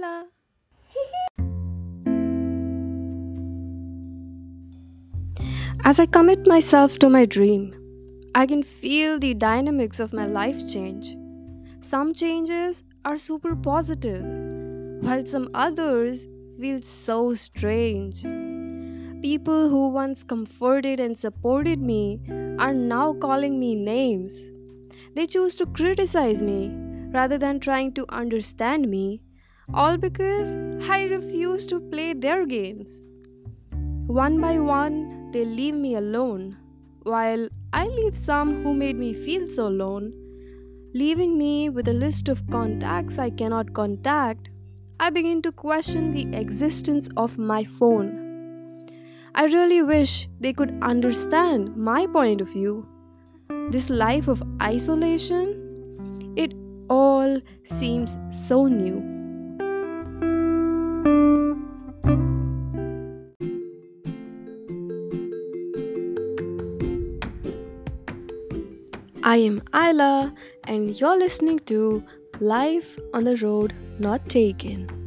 As I commit myself to my dream, I can feel the dynamics of my life change. Some changes are super positive, while some others feel so strange. People who once comforted and supported me are now calling me names. They choose to criticize me rather than trying to understand me, all because I refuse to play their games. One by one, they leave me alone, while I leave some who made me feel so alone. Leaving me with a list of contacts I cannot contact, I begin to question the existence of my phone. I really wish they could understand my point of view. This life of isolation, it all seems so new. I am Isla, and you're listening to Life on the Road Not Taken.